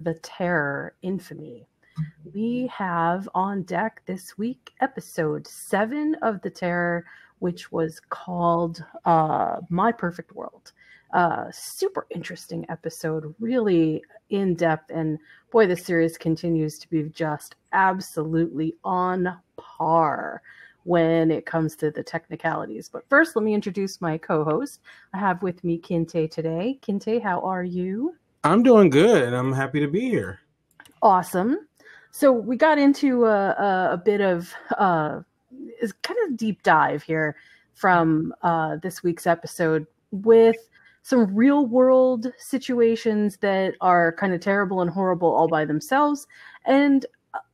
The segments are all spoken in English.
the Terror Infamy. We have on deck this week episode seven of The Terror, which was called uh, My Perfect World. Uh, super interesting episode, really in depth. And boy, the series continues to be just absolutely on par when it comes to the technicalities. But first, let me introduce my co host. I have with me Kinte today. Kinte, how are you? I'm doing good I'm happy to be here. Awesome. So, we got into a, a, a bit of uh, kind of deep dive here from uh, this week's episode with some real world situations that are kind of terrible and horrible all by themselves and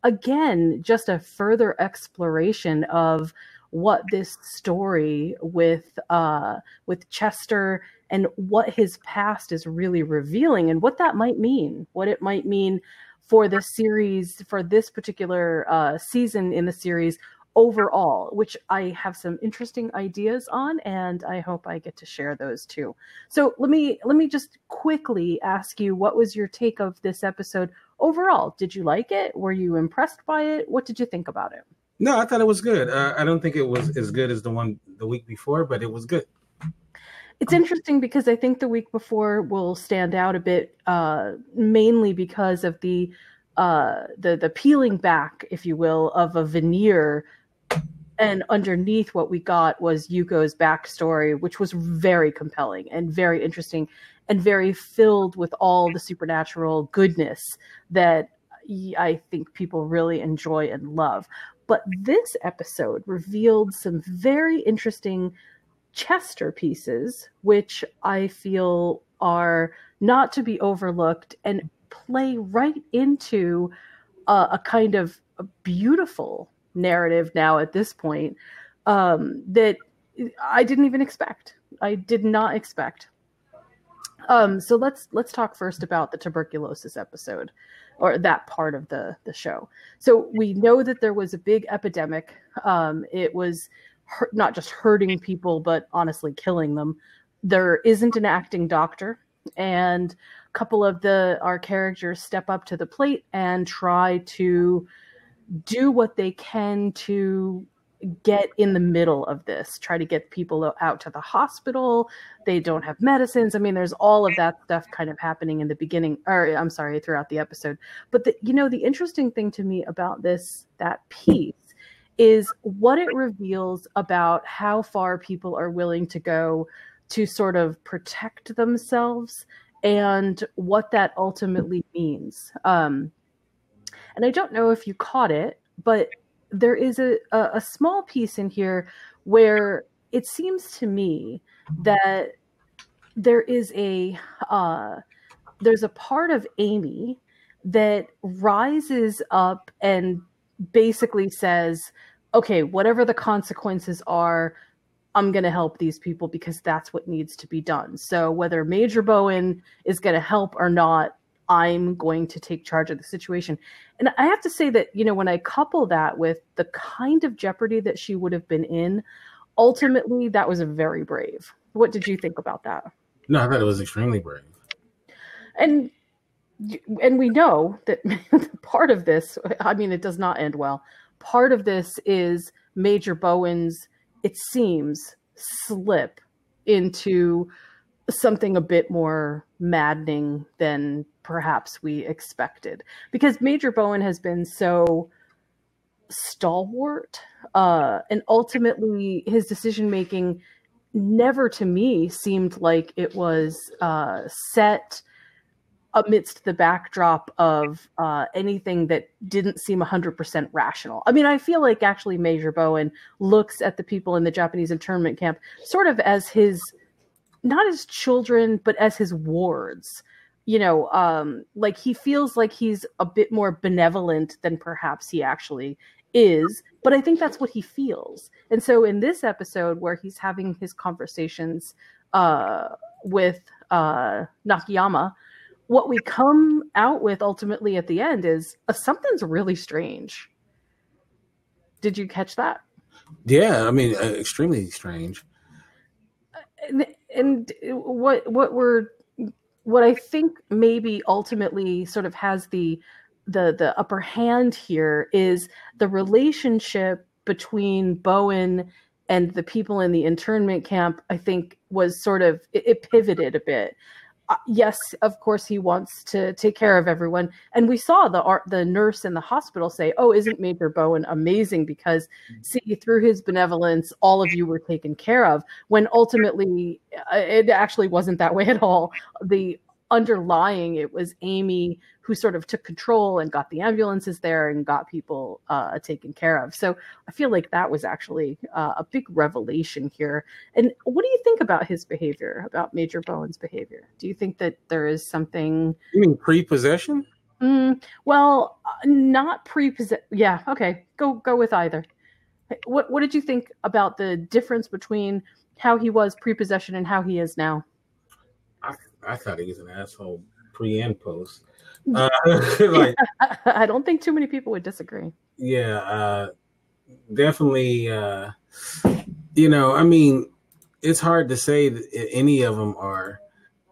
again just a further exploration of what this story with uh with Chester and what his past is really revealing and what that might mean what it might mean for this series for this particular uh season in the series overall, which I have some interesting ideas on, and I hope I get to share those too. So let me let me just quickly ask you, what was your take of this episode overall? Did you like it? Were you impressed by it? What did you think about it? No, I thought it was good. Uh, I don't think it was as good as the one the week before, but it was good. It's interesting because I think the week before will stand out a bit, uh, mainly because of the uh, the the peeling back, if you will, of a veneer and underneath what we got was Yuko's backstory, which was very compelling and very interesting and very filled with all the supernatural goodness that I think people really enjoy and love. But this episode revealed some very interesting Chester pieces, which I feel are not to be overlooked and play right into a, kind of beautiful narrative now at this point um, that I didn't even expect. I did not expect. Um, so let's let's talk first about the tuberculosis episode, or that part of the the show. So we know that there was a big epidemic. Um, it was hurt, not just hurting people, but honestly killing them. There isn't an acting doctor, and a couple of the our characters step up to the plate and try to do what they can to get in the middle of this try to get people out to the hospital. They don't have medicines. I mean there's all of that stuff kind of happening in the beginning or i'm sorry throughout the episode. But the, you know the interesting thing to me about this that piece is what it reveals about how far people are willing to go to sort of protect themselves and what that ultimately means. Um, and I don't know if you caught it, but there is a, a, a small piece in here where it seems to me that there is a uh, there's a part of Amy that rises up and basically says, okay, whatever the consequences are, I'm going to help these people because that's what needs to be done. So whether Major Bowen is going to help or not, I'm going to take charge of the situation. And I have to say that, you know, when I couple that with the kind of jeopardy that she would have been in, ultimately that was a very brave. What did you think about that? No, I thought it was extremely brave. And and we know that part of this, I mean, it does not end well. Part of this is Major Bowen's, it seems, slip into something a bit more maddening than perhaps we expected because Major Bowen has been so stalwart uh, and ultimately his decision making never to me seemed like it was uh, set amidst the backdrop of uh, anything that didn't seem 100% rational. I mean, I feel like actually Major Bowen looks at the people in the Japanese internment camp sort of as his not as children but as his wards you know um like he feels like he's a bit more benevolent than perhaps he actually is but i think that's what he feels. And so in this episode where he's having his conversations uh with uh nakayama what we come out with ultimately at the end is uh, something's really strange. Did you catch that? Yeah i mean uh, extremely strange. And, and what what we're what I think maybe ultimately sort of has the the the upper hand here is the relationship between Bowen and the people in the internment camp. I think was sort of it, it pivoted a bit. Uh, yes, of course he wants to take care of everyone, and we saw the art, the nurse in the hospital say, "Oh, isn't Major Bowen amazing? Because see, through his benevolence, all of you were taken care of." When ultimately, uh, it actually wasn't that way at all. The underlying it was Amy who sort of took control and got the ambulances there and got people uh, taken care of. So I feel like that was actually uh, a big revelation here. And what do you think about his behavior, about Major Bowen's behavior? Do you think that there is something? You mean pre-possession? Mm, well, uh, not pre-possession. Yeah. Okay. Go go with either. What What did you think about the difference between how he was pre-possession and how he is now? I, thought he was an asshole pre and post. Uh, like, I don't think too many people would disagree. Yeah, uh, definitely. Uh, you know, I mean, it's hard to say that any of them are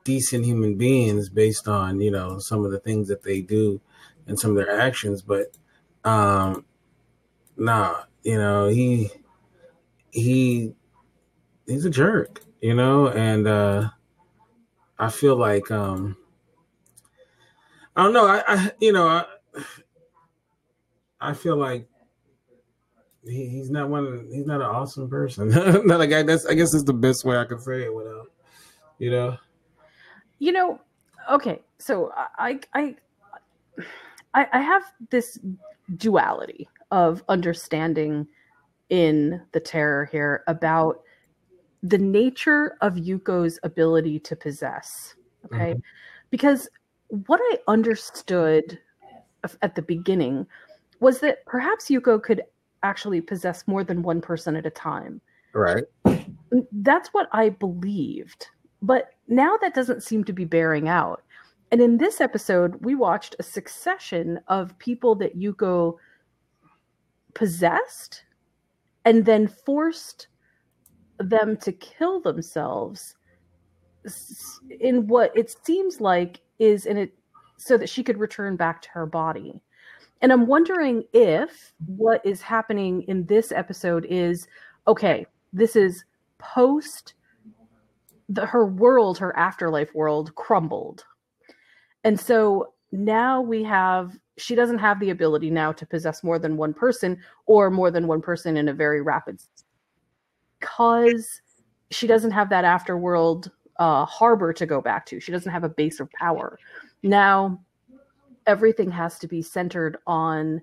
decent human beings based on you know some of the things that they do and some of their actions, but um, nah, you know he he he's a jerk, you know, and uh, I feel like um I don't know. I, I you know, I, I feel like he, he's not one. He's not an awesome person. not a guy. That's I guess that's the best way I can say it without, you know. You know, okay. So I I I, I have this duality of understanding in the terror here about the nature of Yuko's ability to possess. Okay. Mm-hmm. Because what I understood at the beginning was that perhaps Yuko could actually possess more than one person at a time. Right. That's what I believed. But now that doesn't seem to be bearing out. And in this episode, we watched a succession of people that Yuko possessed and then forced them to kill themselves in what it seems like is in it so that she could return back to her body. And I'm wondering if what is happening in this episode is okay, this is post the her world, her afterlife world crumbled. And so now we have she doesn't have the ability now to possess more than one person or more than one person in a very rapid because she doesn't have that afterworld uh, harbor to go back to. She doesn't have a base of power. Now, everything has to be centered on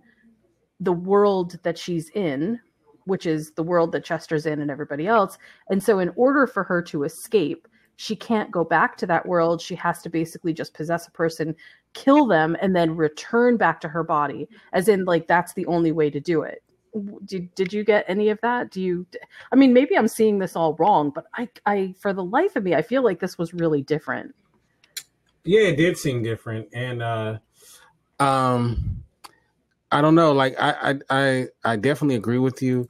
the world that she's in, which is the world that Chester's in and everybody else. And so, in order for her to escape, she can't go back to that world. She has to basically just possess a person, kill them, and then return back to her body. As in, like, that's the only way to do it did, did you get any of that? Do you i mean maybe i'm seeing this all wrong but i i for the life of me i feel like this was really different. Yeah it did seem different and uh um i don't know like i i i, I definitely agree with you.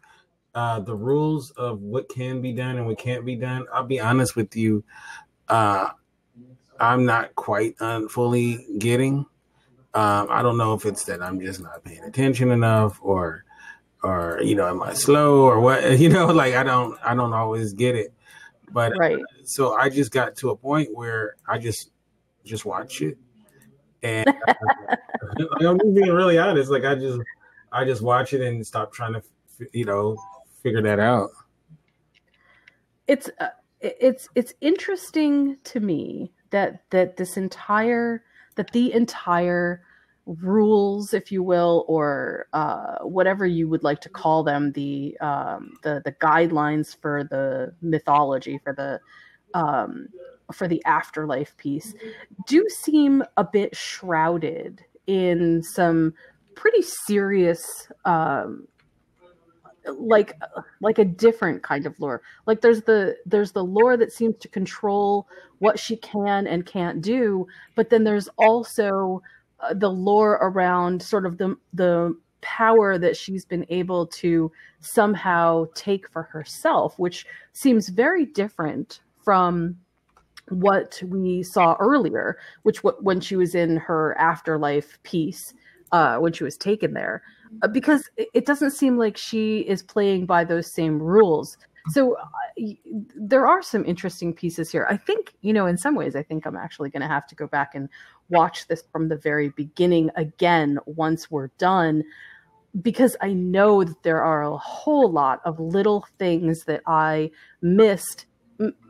Uh the rules of what can be done and what can't be done i'll be honest with you uh i'm not quite uh, fully getting. Um i don't know if it's that i'm just not paying attention enough or or you know am i slow or what? You know like i don't i don't always get it. But right. so i just got to a point where i just just watch it. And i'm being really honest. Like i just i just watch it and stop trying to you know figure that out. It's uh, it's it's interesting to me that that this entire that the entire rules, if you will, or uh, whatever you would like to call them, the um, the the guidelines for the mythology for the um, for the afterlife piece, do seem a bit shrouded in some pretty serious um, like like a different kind of lore. Like there's the there's the lore that seems to control what she can and can't do but then there's also uh, the lore around sort of the the power that she's been able to somehow take for herself, which seems very different from what we saw earlier, which when she was in her afterlife piece, uh, when she was taken there, uh, because it doesn't seem like she is playing by those same rules. So uh, there are some interesting pieces here. I think, you know, in some ways, I think I'm actually going to have to go back and watch this from the very beginning again once we're done because I know that there are a whole lot of little things that I missed,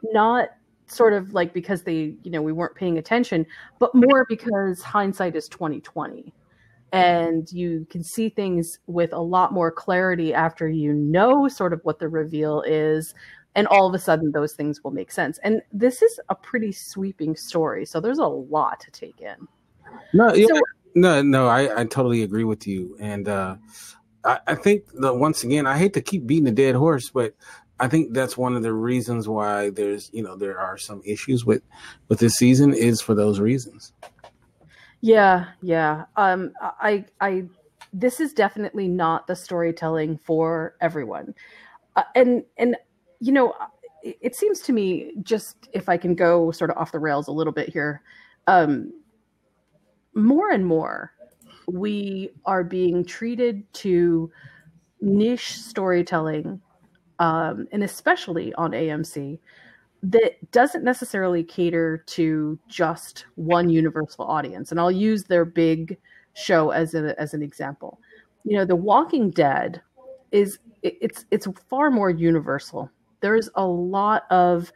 not sort of like because they, you know, we weren't paying attention, but more because hindsight is 2020 and you can see things with a lot more clarity after you know sort of what the reveal is and all of a sudden those things will make sense. And this is a pretty sweeping story so there's a lot to take in. No yeah, so, no no I, I totally agree with you. And uh I, I think that once again i hate to keep beating a dead horse but I think that's one of the reasons why there's you know there are some issues with with this season is for those reasons. Yeah, yeah. Um, I, I, this is definitely not the storytelling for everyone, uh, and and you know, it, it, seems to me just if I can go sort of off the rails a little bit here, um, more and more we are being treated to niche storytelling, um, and especially on AMC that doesn't necessarily cater to just one universal audience. And I'll use their big show as a, as an example. You know, The Walking Dead is it's it's far more universal. There's a lot of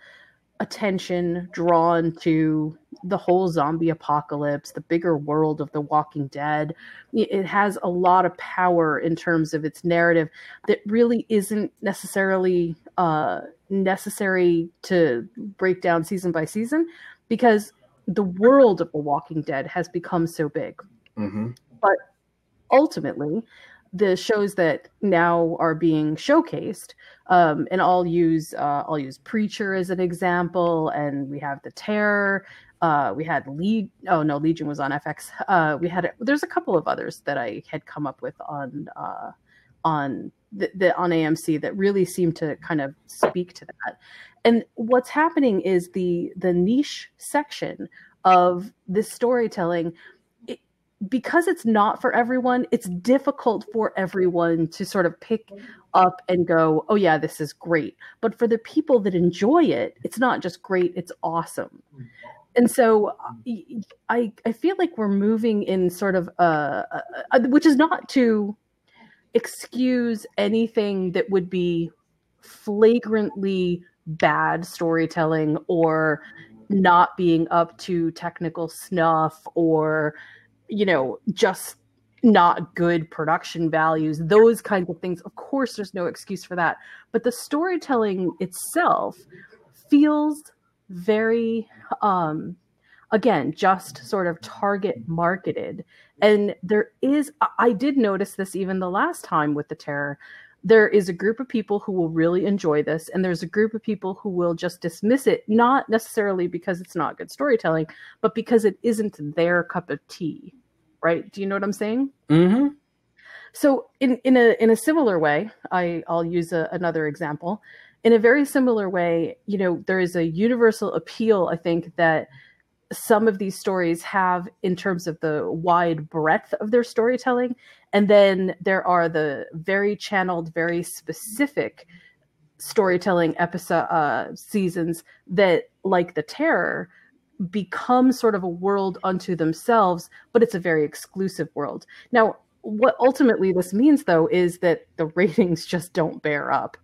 attention drawn to the whole zombie apocalypse, the bigger world of The Walking Dead. It has a lot of power in terms of its narrative that really isn't necessarily uh, necessary to break down season by season because the world of The Walking Dead has become so big. Mm-hmm. But ultimately, the shows that now are being showcased, um, and I'll use uh, I'll use Preacher as an example, and we have The Terror. Uh, we had Lead. Oh no, Legion was on FX. Uh, we had there's a couple of others that I had come up with on uh, on the, the on AMC that really seem to kind of speak to that. And what's happening is the the niche section of this storytelling because it's not for everyone, it's difficult for everyone to sort of pick up and go, oh, yeah, this is great. But for the people that enjoy it, it's not just great, it's awesome. And so I, I feel like we're moving in sort of, which is not to excuse anything that would be flagrantly bad storytelling or not being up to technical snuff or you know just not good production values those kinds of things. Of course there's no excuse for that. But the storytelling itself feels very um again just sort of target marketed and there is, I did notice this even the last time with the terror. There is a group of people who will really enjoy this, and there's a group of people who will just dismiss it, not necessarily because it's not good storytelling, but because it isn't their cup of tea. Right? Do you know what I'm saying? Mm-hmm. So, in in a in a similar way, I I'll use a, another example. In a very similar way, you know, there is a universal appeal. I think that some of these stories have in terms of the wide breadth of their storytelling. And then there are the very channeled very specific storytelling episode uh, seasons that like the terror become sort of a world unto themselves but it's a very exclusive world. Now what ultimately this means though is that the ratings just don't bear up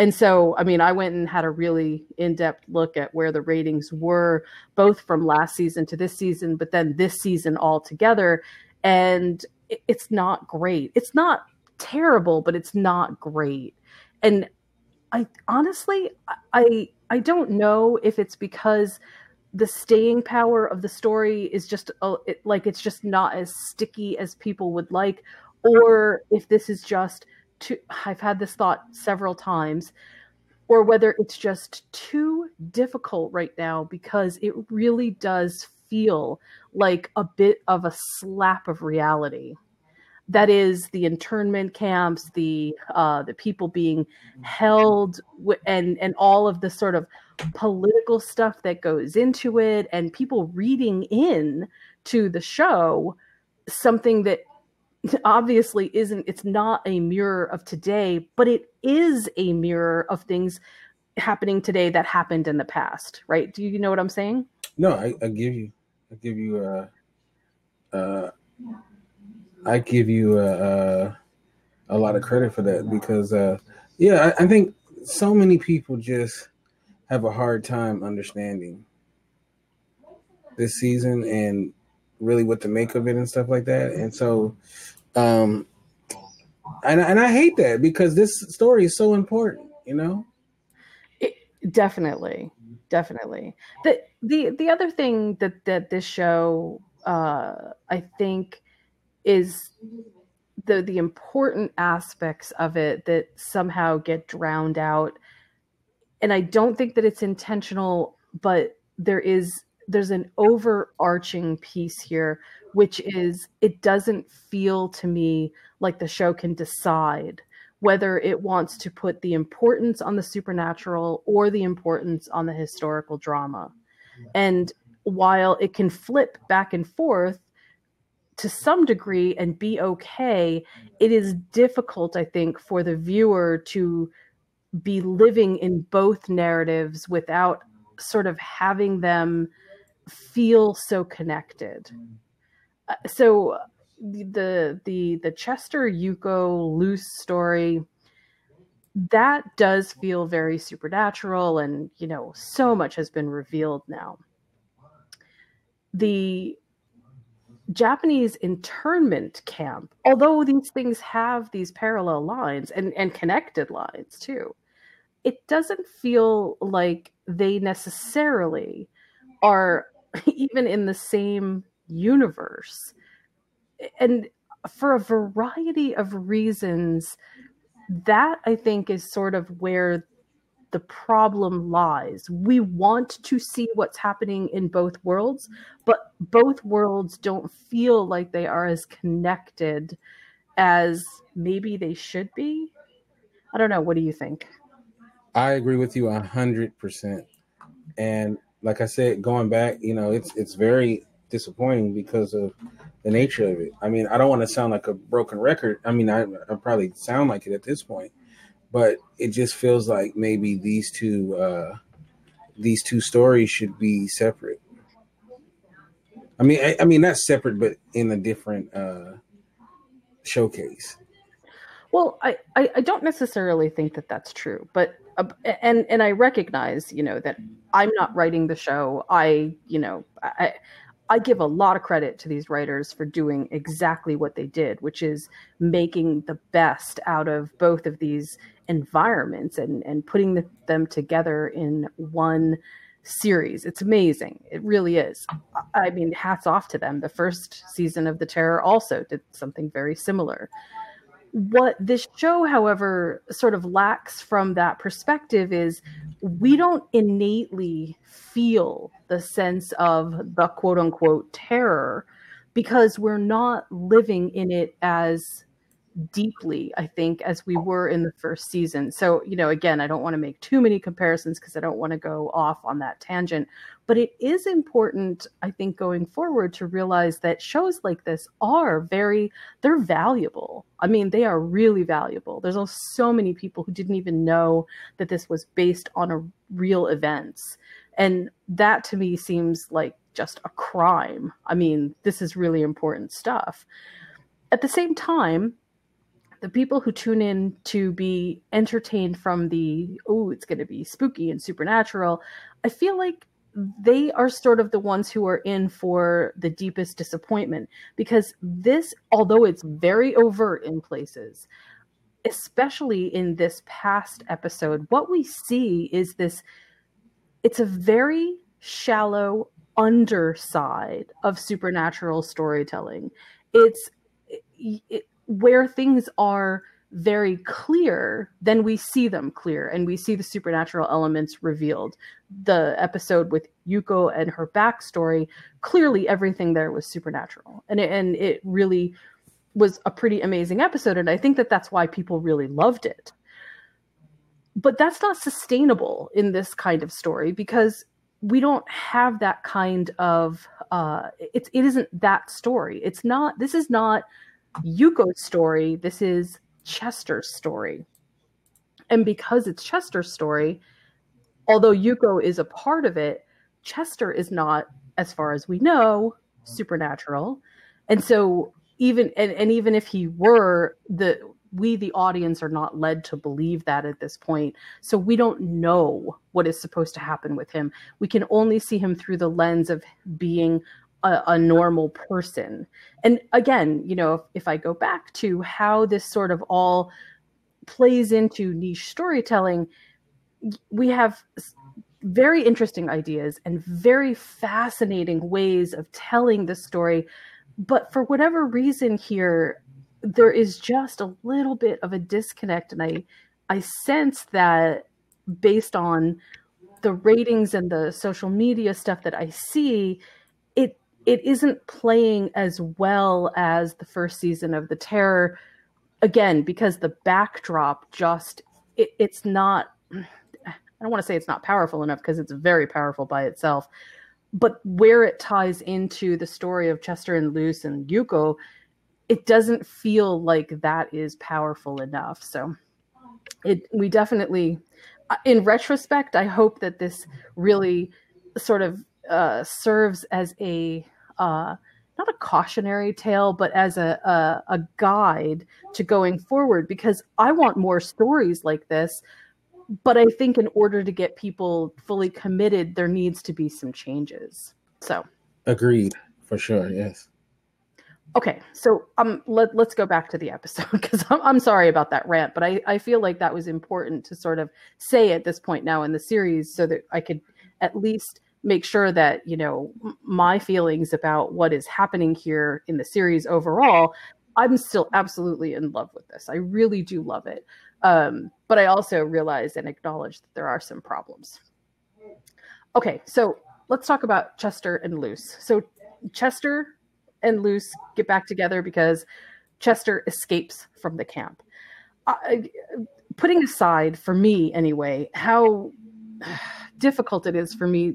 and so, I mean, I went and had a really in depth look at where the ratings were, both from last season to this season, but then this season altogether. And it's not great. It's not terrible, but it's not great. And I honestly, I I don't know if it's because the staying power of the story is just uh, it, like it's just not as sticky as people would like, or if this is just I've had this thought several times or whether it's just too difficult right now because it really does feel like a bit of a slap of reality. That is the internment camps, the uh, the people being held, w- and and all of the sort of political stuff that goes into it, and people reading in to the show something that obviously isn't. It's not a mirror of today, but it is a mirror of things happening today that happened in the past. Right? Do you know what I'm saying? No, I, I give you, I give you, uh, uh, I give you a, a, a lot of credit for that because, uh, yeah, I, I think so many people just have a hard time understanding this season and really what to make of it and stuff like that. And so, um, and and I hate that because this story is so important, you know. It, definitely, definitely. The the the other thing that that this show, uh, I think, is the the important aspects of it that somehow get drowned out and i don't think that it's intentional but there is there's an overarching piece here which is it doesn't feel to me like the show can decide whether it wants to put the importance on the supernatural or the importance on the historical drama. And while it can flip back and forth to some degree and be okay, it is difficult, I think, for the viewer to be living in both narratives without sort of having them feel so connected. Uh, so the the the Chester Yuko Luz story that does feel very supernatural and you know so much has been revealed now. The Japanese internment camp, although these things have these parallel lines and, and connected lines too, it doesn't feel like they necessarily are even in the same universe. And for a variety of reasons, that I think is sort of where the problem lies. We want to see what's happening in both worlds, but both worlds don't feel like they are as connected as maybe they should be. I don't know. What do you think? I agree with you a hundred percent. And like I said, going back, you know, it's it's very disappointing because of the nature of it. I mean, I don't want to sound like a broken record. I mean, I, I probably sound like it at this point, but it just feels like maybe these two uh, these two stories should be separate. I mean, I, I mean not separate, but in a different uh, showcase. Well, I, I, I don't necessarily think that that's true, but and and I recognize, you know, that I'm not writing the show. I, you know, I I give a lot of credit to these writers for doing exactly what they did, which is making the best out of both of these environments and and putting the, them together in one series. It's amazing. It really is. I mean, hats off to them. The first season of The Terror also did something very similar. What this show, however, sort of lacks from that perspective is we don't innately feel the sense of the quote unquote terror because we're not living in it as deeply, I think, as we oh. were in the first season. So, you know, again, I don't want to make too many comparisons because I don't want to go off on that tangent. But it is important, I think, going forward to realize that shows like this are very, they're valuable. I mean, they are really valuable. There's also so many people who didn't even know that this was based on a real events. And that to me seems like just a crime. I mean, this is really important stuff. At the same time, the people who tune in to be entertained from the oh it's going to be spooky and supernatural i feel like they are sort of the ones who are in for the deepest disappointment because this although it's very overt in places especially in this past episode what we see is this it's a very shallow underside of supernatural storytelling. It's it, where things are very clear, then we see them clear and we see the supernatural elements revealed. The episode with Yuko and her backstory, clearly everything there was supernatural. And it, and it really was a pretty amazing episode and i think that that's why people really loved it but that's not sustainable in this kind of story because we don't have that kind of uh it isn't that story it's not this is not yuko's story this is chester's story. And because it's chester's story although yuko is a part of it chester is not as far as we know supernatural. And so even and, and even if he were the we the audience are not led to believe that at this point. So we don't know what is supposed to happen with him. We can only see him through the lens of being a, a normal person. And again you know if, if i go back to how this sort of all plays into niche storytelling we have very interesting ideas and very fascinating ways of telling the story. But for whatever reason here there is just a little bit of a disconnect. And i i sense that based on the ratings and the social media stuff that i see it isn't playing as well as the first season of the terror again because the backdrop just it, it's not i don't want to say it's not powerful enough because it's very powerful by itself but where it ties into the story of chester and luz and yuko it doesn't feel like that is powerful enough. So it we definitely uh, in retrospect, I hope that this really sort of uh, serves as a uh, not a cautionary tale, but as a, a, a guide to going forward. Because I want more stories like this, but I think in order to get people fully committed, there needs to be some changes. So agreed for sure. Yes okay so um let, let's go back to the episode because I'm, I'm sorry about that rant but I, I feel like that was important to sort of say at this point now in the series so that i could at least make sure that you know my feelings about what is happening here in the series overall i'm still absolutely in love with this. I really do love it. Um, but i also realize and acknowledge that there are some problems. Okay so let's talk about chester and luz. So chester and Luz get back together because Chester escapes from the camp. putting aside, for me anyway, how difficult it is for me.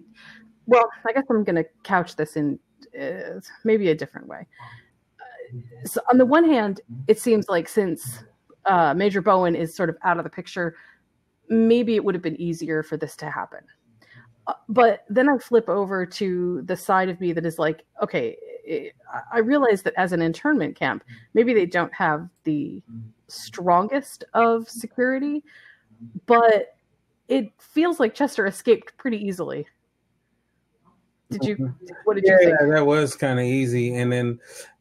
Well, I guess I'm going to couch this in uh, maybe a different way. Uh, so, on the one hand, it seems like since uh, Major Bowen is sort of out of the picture, maybe it would have been easier for this to happen. Uh, but then I flip over to the side of me that is like, okay, I realize that as an internment camp, maybe they don't have the strongest of security, but it feels like Chester escaped pretty easily. Did you? What did yeah, you think? that was kind of easy. And then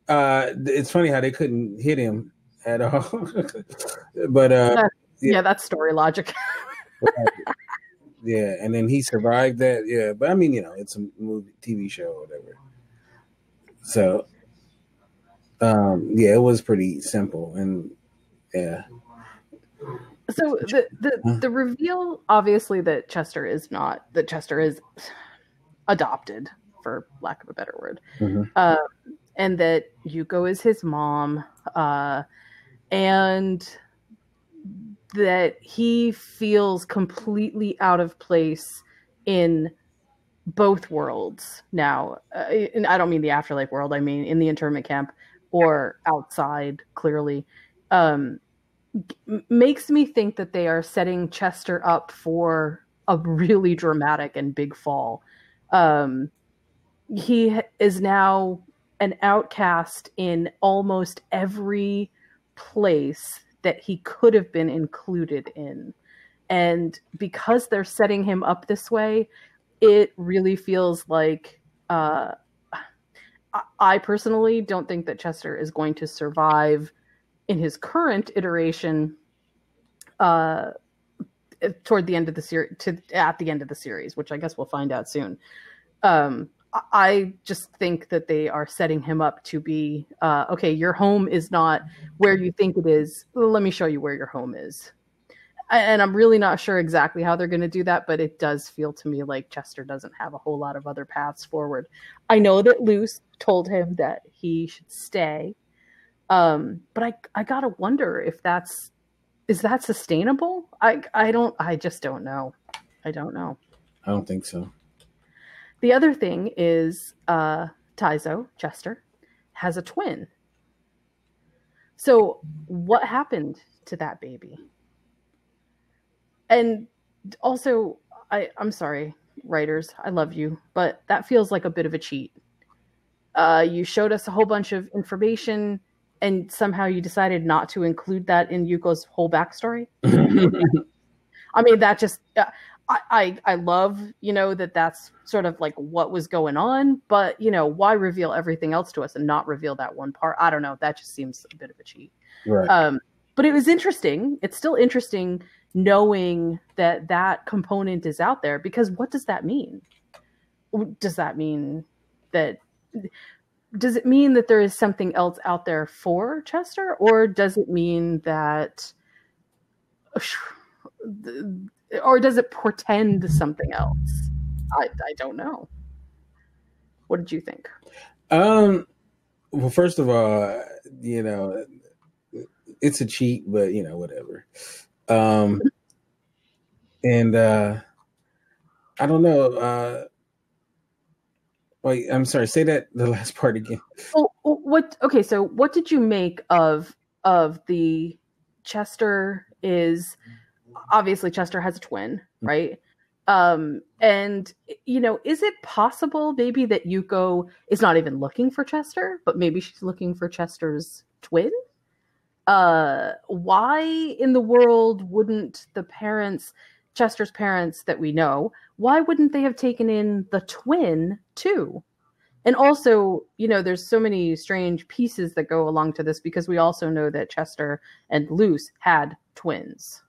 uh, it's funny how they couldn't hit him at all. but uh, yeah, yeah, that's story logic. yeah, and then he survived that. Yeah, but I mean, you know, it's a movie, TV show, or whatever. So, um, yeah, it was pretty simple, and yeah. So the the the reveal, obviously, that Chester is not that Chester is adopted, for lack of a better word, mm-hmm. uh, and that Yuko is his mom, uh, and that he feels completely out of place in both worlds now. Uh, and I don't mean the afterlife world, I mean in the internment camp or outside, clearly. Um, makes me think that they are setting Chester up for a really dramatic and big fall. Um, he is now an outcast in almost every place that he could have been included in. And because they're setting him up this way, it really feels like uh, I personally don't think that Chester is going to survive in his current iteration uh, toward the end of the series to at the end of the series, which I guess we'll find out soon. Um, I just think that they are setting him up to be uh, okay. Your home is not where you think it is. Let me show you where your home is and I'm really not sure exactly how they're going to do that, but it does feel to me like Chester doesn't have a whole lot of other paths forward. I know that Luz told him that he should stay, Um, but I I gotta wonder if that's is that sustainable? I I don't I just don't know. I don't know. I don't think so. The other thing is uh Taizo, Chester, has a twin. So what happened to that baby? And also I I'm sorry, writers, I love you, but that feels like a bit of a cheat. Uh, you showed us a whole bunch of information and somehow you decided not to include that in Yuko's whole backstory. I mean, that just uh, I, I I love you know that that's sort of like what was going on, but you know why reveal everything else to us and not reveal that one part? I don't know. That just seems a bit of a cheat. Right. Um, but it was interesting. It's still interesting knowing that that component is out there because what does that mean? Does that mean that does it mean that there is something else out there for Chester, or does it mean that, or does it portend something else? I, I don't know. What did you think? Um, well, first of all, you know, it's a cheat, but you know, whatever. Um, and uh, I don't know. Uh, Wait, I'm sorry. Say that the last part again. Well, what? Okay, so what did you make of of the Chester? Is obviously Chester has a twin, mm-hmm. right? Um, and you know, is it possible maybe that Yuko is not even looking for Chester, but maybe she's looking for Chester's twin? Uh, why in the world wouldn't the parents? Chester's parents that we know, why wouldn't they have taken in the twin too? And also, you know, there's so many strange pieces that go along to this because we also know that Chester and Luz had twins.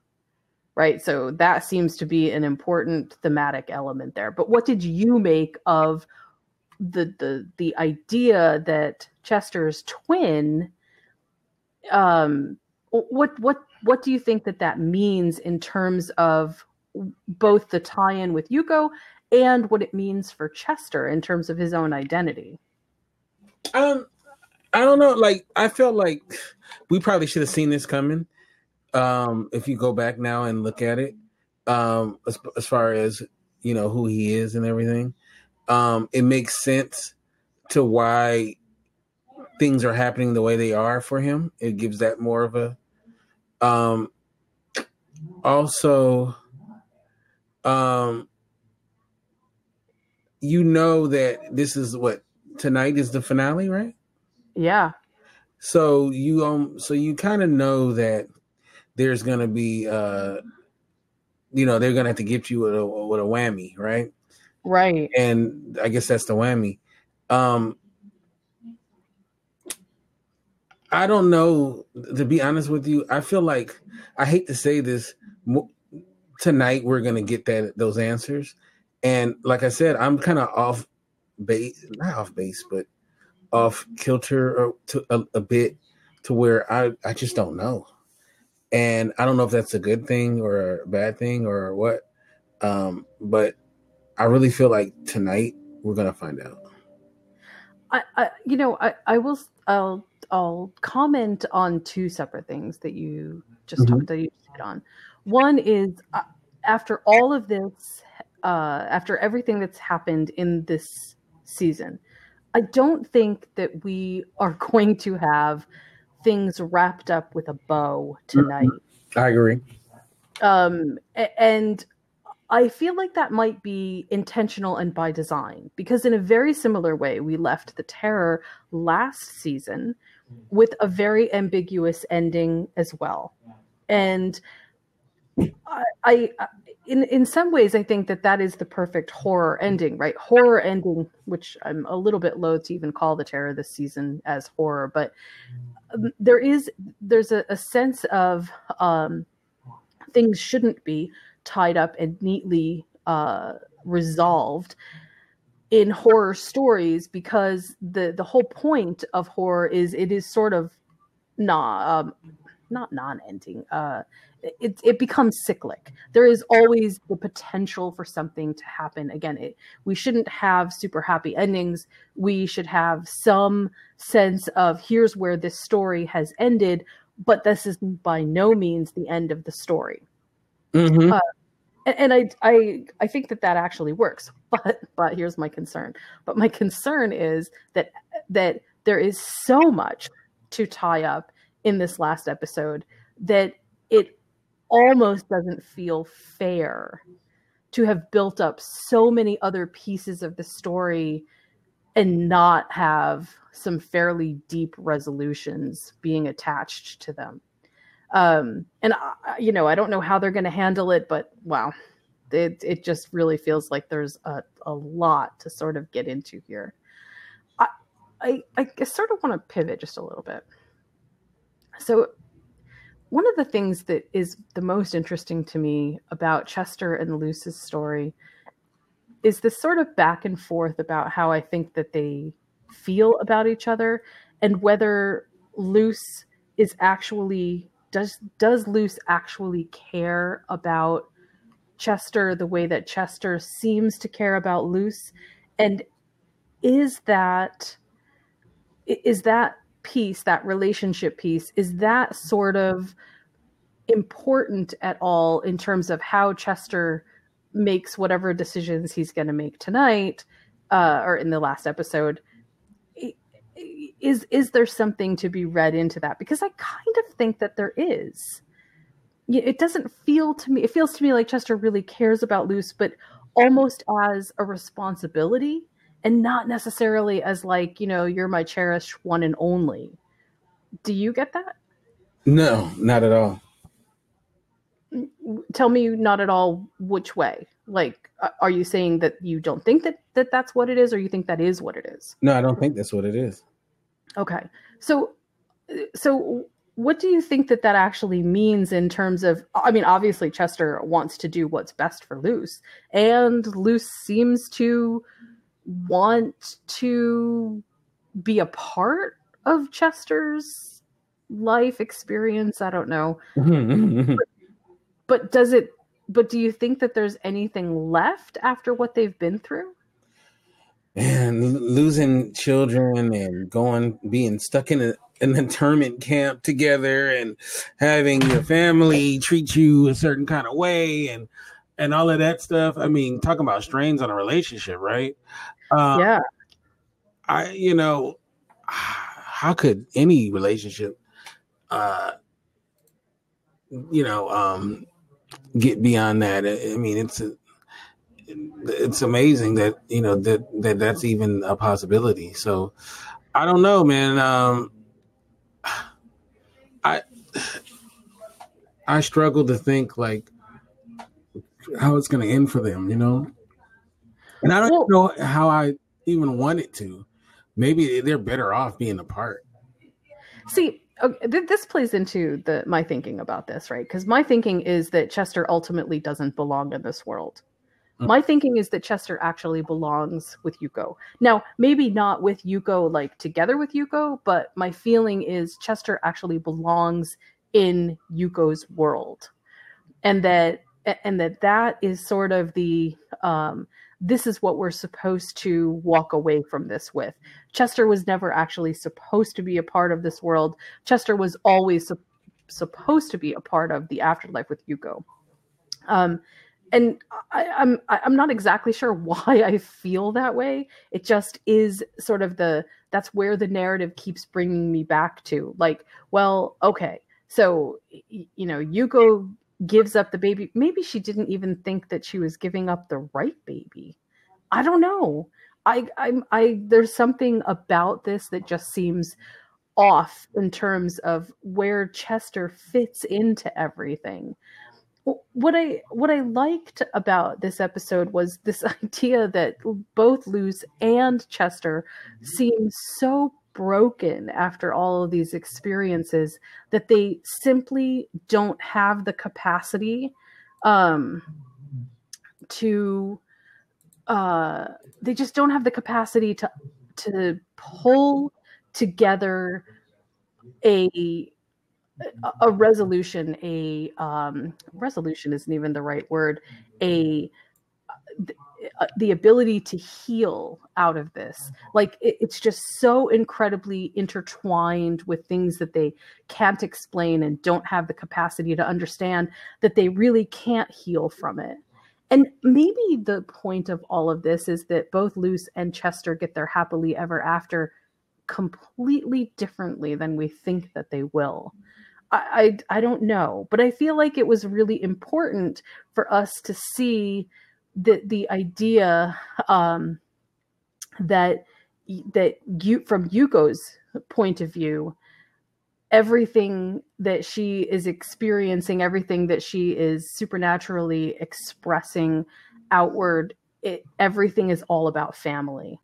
Right? So that seems to be an important thematic element there. But what did you make of the the the idea that Chester's twin um what what what do you think that that means in terms of both the tie-in with Yuko and what it means for Chester in terms of his own identity. Um, I don't know. Like, I felt like we probably should have seen this coming. Um, if you go back now and look at it, um, as, as far as you know who he is and everything, um, it makes sense to why things are happening the way they are for him. It gives that more of a. Um, also, um, you know that this is what tonight is the finale, right? Yeah. So you um so you kind of know that there's gonna be uh you know they're gonna have to get you with a with a whammy, right? Right. And I guess that's the whammy. Um I don't know to be honest with you. I feel like I hate to say this tonight we're gonna get that those answers. And like I said, I'm kind of off base, not off base, but off kilter or to a, a, bit to where I I just don't know, and I don't know if that's a good thing or a bad thing or what. Um, but I really feel like tonight we're gonna find out. I, I you know I I will I'll I'll comment on two separate things that you just mm-hmm. talked that you hit on. One is uh, after all of this, uh, after everything that's happened in this season, I don't think that we are going to have things wrapped up with a bow tonight. Mm-hmm. I agree. Um, and I feel like that might be intentional and by design because, in a very similar way, we left the terror last season with a very ambiguous ending as well. And I, I in in some ways I think that that is the perfect horror ending, right? Horror ending, which I'm a little bit loath to even call the terror this season as horror, but um, there is there's a, a sense of um, things shouldn't be tied up and neatly uh, resolved in horror stories because the the whole point of horror is it is sort of not um, not non-ending uh it, it becomes cyclic. There is always the potential for something to happen. Again it, we shouldn't have super happy endings. We should have some sense of here's where this story has ended but this is by no means the end of the story. Mhm. Uh, and, and I, I i think that that actually works but but here's my concern. But my concern is that that there is so much to tie up in this last episode that it almost doesn't feel fair to have built up so many other pieces of the story and not have some fairly deep resolutions being attached to them. Um and I, you know i don't know how they're going to handle it but wow it it just really feels like there's a, a lot to sort of get into here. I i, I sort of want to pivot just a little bit. So one of the things that is the most interesting to me about chester and luz's story is this sort of back and forth about how i think that they feel about each other and whether luz is actually does does luz actually care about chester the way that chester seems to care about luz. And is that is that piece that relationship piece is that sort of important at all in terms of how chester makes whatever decisions he's going to make tonight uh, or in the last episode? Is is there something to be read into that? Because i kind of think that there is it doesn't feel to me it feels to me like chester really cares about luz but almost as a responsibility and not necessarily as like you know you're my cherished one and only. Do you get that? No, not at all. tell me not at all which way. Like are you saying that you don't think that, that that's what it is or you think that is what it is? No, I don't think that's what it is. okay. So uh, so what do you think that that actually means in terms of i mean obviously chester wants to do what's best for luz and luz seems to want to be a part of chester's life experience. I don't know. Mm-hmm. But does it but do you think that there's anything left after what they've been through? And losing children and going being stuck in a, an internment camp together and having your family treat you a certain kind of way and and all of that stuff. I mean talking about strains on a relationship right? Uh, yeah. I you know how could any relationship uh you know um get beyond that? I, I mean it's a, it's amazing that you know that that that's even a possibility. So i don't know man. Um i struggle to think like how it's going to end for them you know and i don't Well- know how i even want it to maybe they're better off being apart See, okay, th- this plays into the my thinking about this, right? Because my thinking is that Chester ultimately doesn't belong in this world. My thinking is that Chester actually belongs with Yuko. Now, maybe not with Yuko like together with Yuko, but my feeling is Chester actually belongs in Yuko's world. And that and that that is sort of the um this is what we're supposed to walk away from this with. Chester was never actually supposed to be a part of this world. Chester was always sup- supposed to be a part of the afterlife with Yuko. Um, and I, I'm I- I'm not exactly sure why I feel that way. It just is sort of the that's where the narrative keeps bringing me back to. Like, well, okay, so you know, Yuko gives up the baby. Maybe she didn't even think that she was giving up the right baby. I don't know. I I'm I there's something about this that just seems off in terms of where Chester fits into everything. Wh- What I what I liked about this episode was this idea that both Luz and Chester seem so broken after all of these experiences that they simply don't have the capacity um to uh they just don't have the capacity to to pull together a a resolution a um, resolution isn't even the right word a uh, the ability to heal out of this. Like it, it's just so incredibly intertwined with things that they can't explain and don't have the capacity to understand that they really can't heal from it. And maybe the point of all of this is that both luz and chester get their happily ever after completely differently than we think that they will I, I, I don't know, but I feel like it was really important for us to see the the idea um, that that you from Yuko's point of view, everything that she is experiencing, everything that she is supernaturally expressing outward, it, everything is all about family.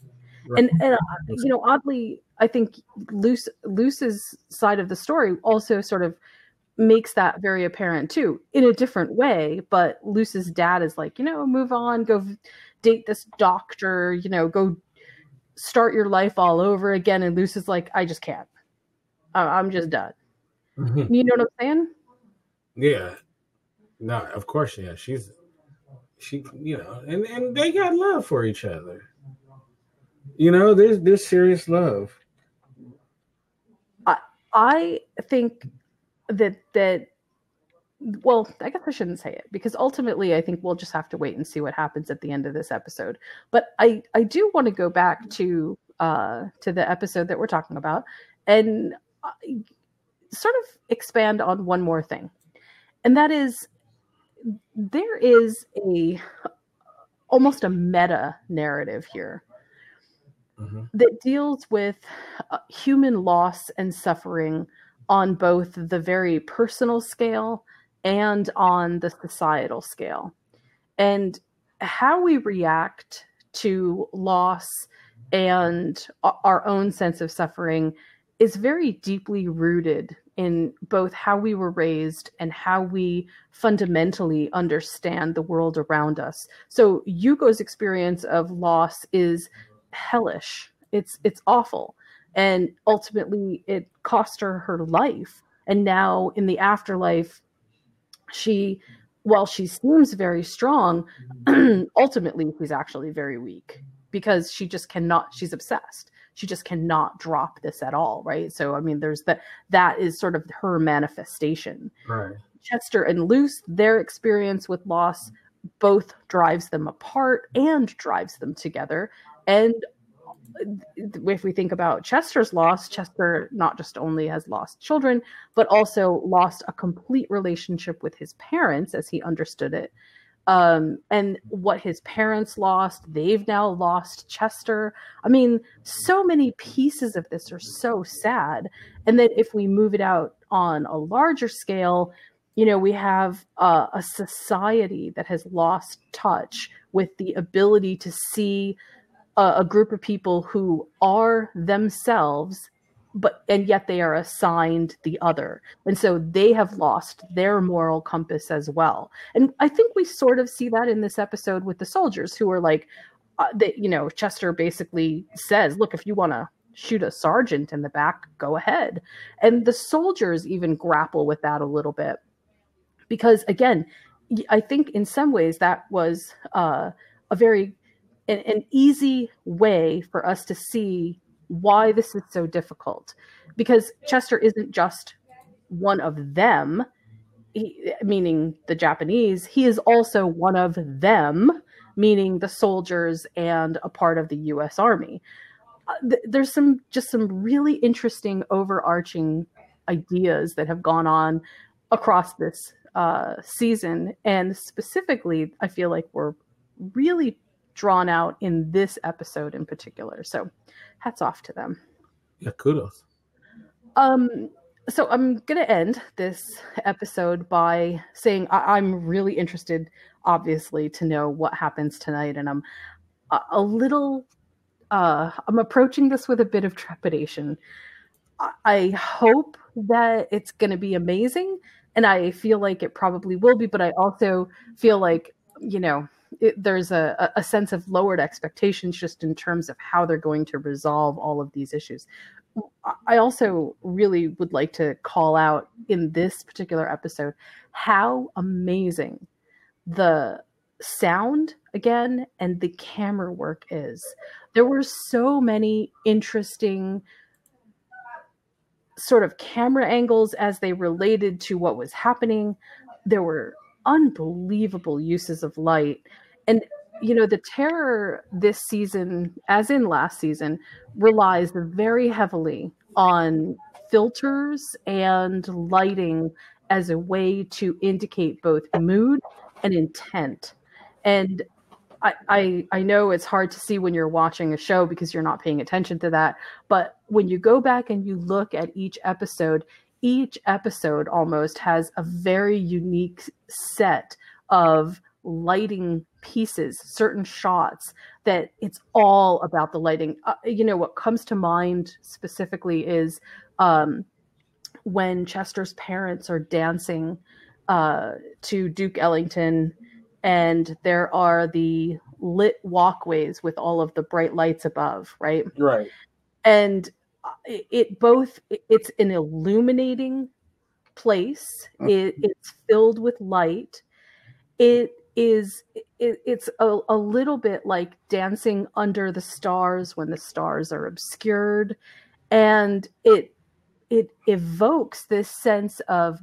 Right. And, and uh, you know, oddly, I think Luz Luz's side of the story also sort of makes that very apparent too, in a different way. But Luz's dad is like, you know, move on, go date this doctor, you know, go start your life all over again. And Luz is like, I just can't. I'm just done. Mm-hmm. You know what I'm saying? Yeah. No, of course, yeah. She's she, you know, and and they got love for each other. You know, there's there's serious love. I think that that well, I guess I shouldn't say it because ultimately I think we'll just have to wait and see what happens at the end of this episode. But I I do want to go back to uh to the episode that we're talking about and uh, sort of expand on one more thing. And that is there is a almost a meta narrative here mm-hmm. that deals with uh, human loss and suffering on both the very personal scale and on the societal scale. And how we react to loss and our own sense of suffering is very deeply rooted in both how we were raised and how we fundamentally understand the world around us. So Yuko's experience of loss is hellish. It's it's awful. And ultimately it cost her her life. And now in the afterlife, she while she seems very strong, ultimately she's actually very weak because she just cannot she's obsessed. She just cannot drop this at all, right? So I mean there's that that is sort of her manifestation. Right. Chester and Luz, their experience with loss both drives them apart and drives them together and if we think about Chester's loss, Chester not just only has lost children, but also lost a complete relationship with his parents as he understood it. Um, and what his parents lost, they've now lost Chester. I mean, so many pieces of this are so sad. And then if we move it out on a larger scale, you know, we have uh, a society that has lost touch with the ability to see a, a group of people who are themselves but and yet they are assigned the other. And so they have lost their moral compass as well. And i think we sort of see that in this episode with the soldiers who are like uh, that you know chester basically says look if you want to shoot a sergeant in the back go ahead. And the soldiers even grapple with that a little bit. Because again i think in some ways that was uh, a very an, an easy way for us to see why this is so difficult because Chester isn't just one of them, he, meaning the Japanese, he is also one of them, meaning the soldiers and a part of the US Army. Uh, th- there's some just some really interesting overarching ideas that have gone on across this uh, season, and specifically, I feel like we're really drawn out in this episode in particular. So hats off to them. Yeah, kudos. Um, so I'm gonna end this episode by saying I- am really interested, obviously, to know what happens tonight, and I'm a, a little. Uh, I'm approaching this with a bit of trepidation. I, I hope that it's going to be amazing, and I feel like it probably will be. But I also feel like you know it, there's a, a sense of lowered expectations just in terms of how they're going to resolve all of these issues. I also really would like to call out in this particular episode how amazing the sound again and the camera work is. There were so many interesting sort of camera angles as they related to what was happening. There were unbelievable uses of light. And, you know, the terror this season, as in last season, relies very heavily on filters and lighting as a way to indicate both mood and intent. And I, I, I know it's hard to see when you're watching a show because you're not paying attention to that. But when you go back and you look at each episode, each episode almost has a very unique set of lighting pieces, certain shots that it's all about the lighting. Uh, you know, what comes to mind specifically is um, when Chester's parents are dancing uh, to Duke Ellington and there are the lit walkways with all of the bright lights above, right? Right. And it, it both it's an illuminating place. Mm-hmm. It, it's filled with light. It is it, it's a, a little bit like dancing under the stars when the stars are obscured and it it evokes this sense of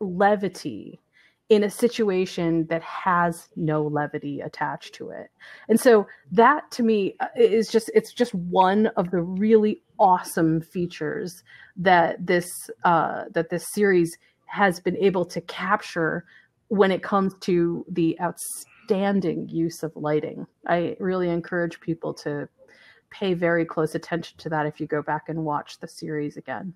levity in a situation that has no levity attached to it. And so that to me uh, is just it's just one of the really awesome features that this uh, that this series has been able to capture when it comes to the outstanding use of lighting. I really encourage people to pay very close attention to that if you go back and watch the series again.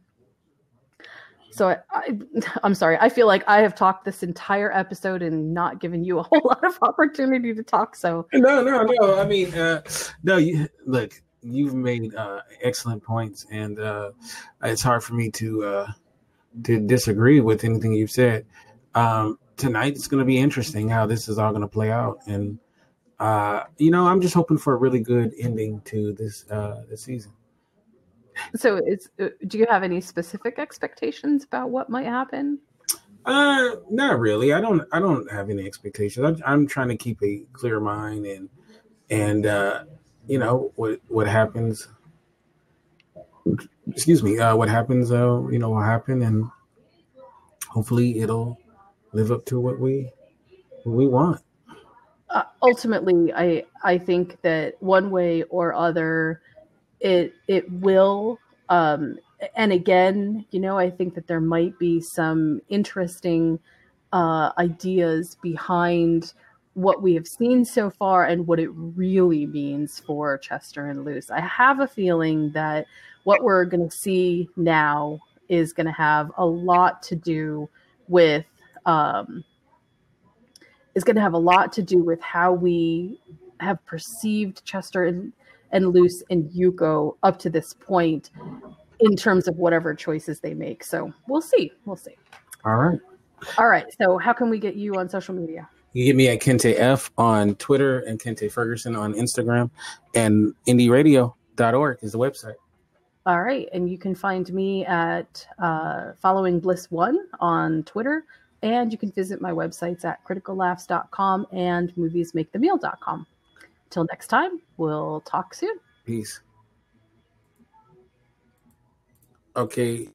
So I, I, am sorry. I feel like I have talked this entire episode and not given you a whole lot of opportunity to talk. So no, no, no. I mean, uh, no. You look. You've made uh, excellent points, and uh, it's hard for me to uh, to disagree with anything you've said. Um, tonight, it's going to be interesting how this is all going to play out, and uh, you know, I'm just hoping for a really good ending to this uh, this season. So, it's uh, do you have any specific expectations about what might happen? Uh, not really. I don't. I don't have any expectations. I'm, I'm trying to keep a clear mind and and uh, you know what what happens. Excuse me. Uh, what happens? Uh, you know, will happen, and hopefully it'll live up to what we what we want. Uh, ultimately, I I think that one way or other, it it will um, and again you know i think that there might be some interesting uh, ideas behind what we have seen so far and what it really means for chester and luz. I have a feeling that what we're going to see now is going to have a lot to do with um, is going to have a lot to do with how we have perceived chester and and Luz and Yuko up to this point in terms of whatever choices they make. So we'll see. We'll see. All right. All right. So how can we get you on social media? You get me at Kente F on Twitter and Kente Ferguson on Instagram and indieradio.org is the website. All right. And you can find me at uh, following Bliss One on Twitter. And you can visit my websites at criticallaughs.com and moviesmakethemeal.com. Till next time, we'll talk soon. Peace. Okay.